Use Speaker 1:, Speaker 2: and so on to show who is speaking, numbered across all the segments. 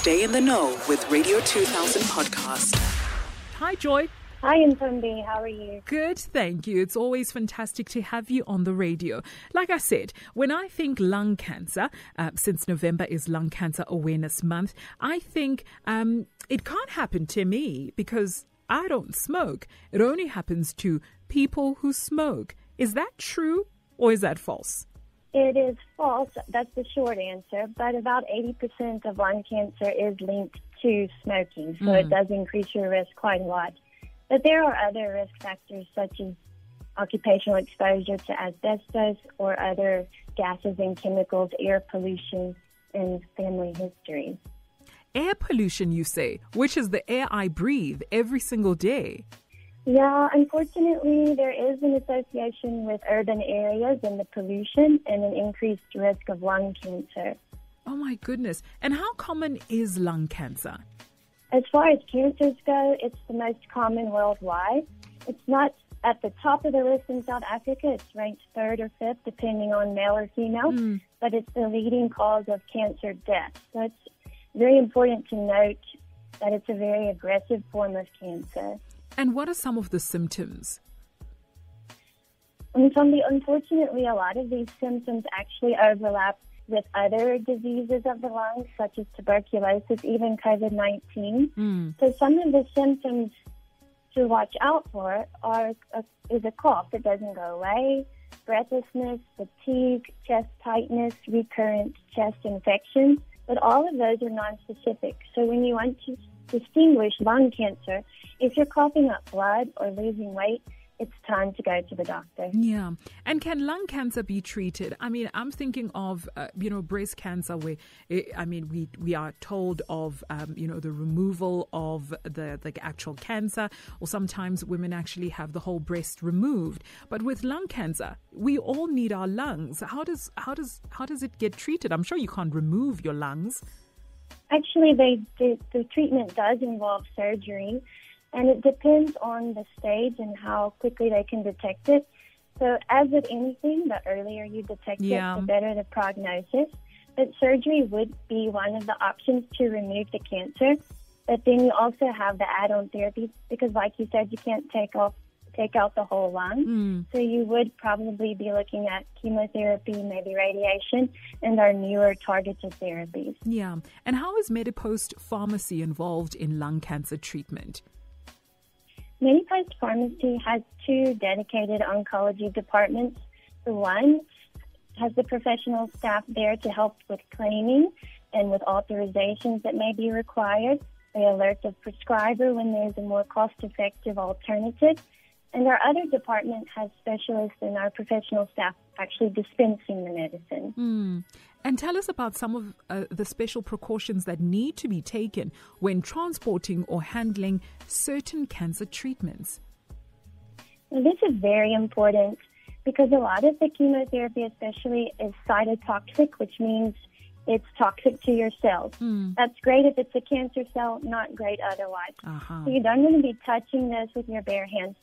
Speaker 1: Stay in the know with Radio 2000 podcast.
Speaker 2: Hi, Joy.
Speaker 3: Hi, Ntombi. How are you?
Speaker 2: Good, thank you. It's always fantastic to have you on the radio. Like I said, when I think lung cancer, uh, since November is Lung Cancer Awareness Month, I think um, it can't happen to me because I don't smoke. It only happens to people who smoke. Is that true or is that false?
Speaker 3: It is false. That's the short answer. But about 80% of lung cancer is linked to smoking. So mm. it does increase your risk quite a lot. But there are other risk factors such as occupational exposure to asbestos or other gases and chemicals, air pollution, and family history.
Speaker 2: Air pollution, you say, which is the air I breathe every single day.
Speaker 3: Yeah, unfortunately, there is an association with urban areas and the pollution and an increased risk of lung cancer.
Speaker 2: Oh my goodness. And how common is lung cancer?
Speaker 3: As far as cancers go, it's the most common worldwide. It's not at the top of the list in South Africa. It's ranked third or fifth, depending on male or female, mm. but it's the leading cause of cancer death. So it's very important to note that it's a very aggressive form of cancer.
Speaker 2: And what are some of the symptoms?
Speaker 3: unfortunately, a lot of these symptoms actually overlap with other diseases of the lungs, such as tuberculosis, even COVID 19. Mm. So, some of the symptoms to watch out for are a, is a cough that doesn't go away, breathlessness, fatigue, chest tightness, recurrent chest infections. But all of those are non-specific. So when you want to distinguish lung cancer, if you're coughing up blood or losing weight, it's time to go to the doctor.
Speaker 2: Yeah. And can lung cancer be treated? I mean, I'm thinking of, uh, you know, breast cancer where, it, I mean, we, we are told of, um, you know, the removal of the, the actual cancer, or sometimes women actually have the whole breast removed. But with lung cancer, we all need our lungs. How does, how does, how does it get treated? I'm sure you can't remove your lungs.
Speaker 3: Actually, they, the, the treatment does involve surgery, and it depends on the stage and how quickly they can detect it. So, as with anything, the earlier you detect yeah. it, the better the prognosis. But surgery would be one of the options to remove the cancer. But then you also have the add-on therapies because, like you said, you can't take off take out the whole lung. Mm. So you would probably be looking at chemotherapy, maybe radiation, and our newer targeted therapies.
Speaker 2: Yeah. And how is Medipost Pharmacy involved in lung cancer treatment?
Speaker 3: Medipost Pharmacy has two dedicated oncology departments. The one has the professional staff there to help with claiming and with authorizations that may be required. They alert the prescriber when there's a more cost effective alternative. And our other department has specialists and our professional staff actually dispensing the medicine.
Speaker 2: Mm. And tell us about some of uh, the special precautions that need to be taken when transporting or handling certain cancer treatments.
Speaker 3: Well, this is very important because a lot of the chemotherapy, especially, is cytotoxic, which means it's toxic to your cells. Mm. That's great if it's a cancer cell, not great otherwise. Uh-huh. So you don't want to be touching this with your bare hands.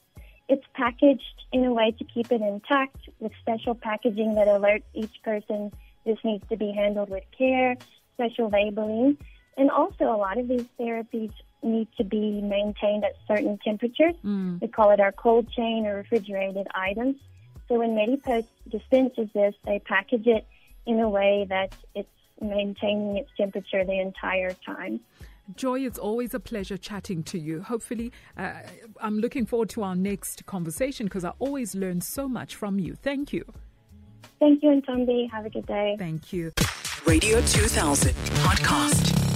Speaker 3: It's packaged in a way to keep it intact with special packaging that alerts each person this needs to be handled with care, special labeling. And also, a lot of these therapies need to be maintained at certain temperatures. Mm. We call it our cold chain or refrigerated items. So when Medipost dispenses this, they package it in a way that it's maintaining its temperature the entire time.
Speaker 2: Joy, it's always a pleasure chatting to you. Hopefully, uh, I'm looking forward to our next conversation because I always learn so much from you. Thank you.
Speaker 3: Thank you, Ntombi. Have a good day.
Speaker 2: Thank you.
Speaker 1: Radio 2000 podcast.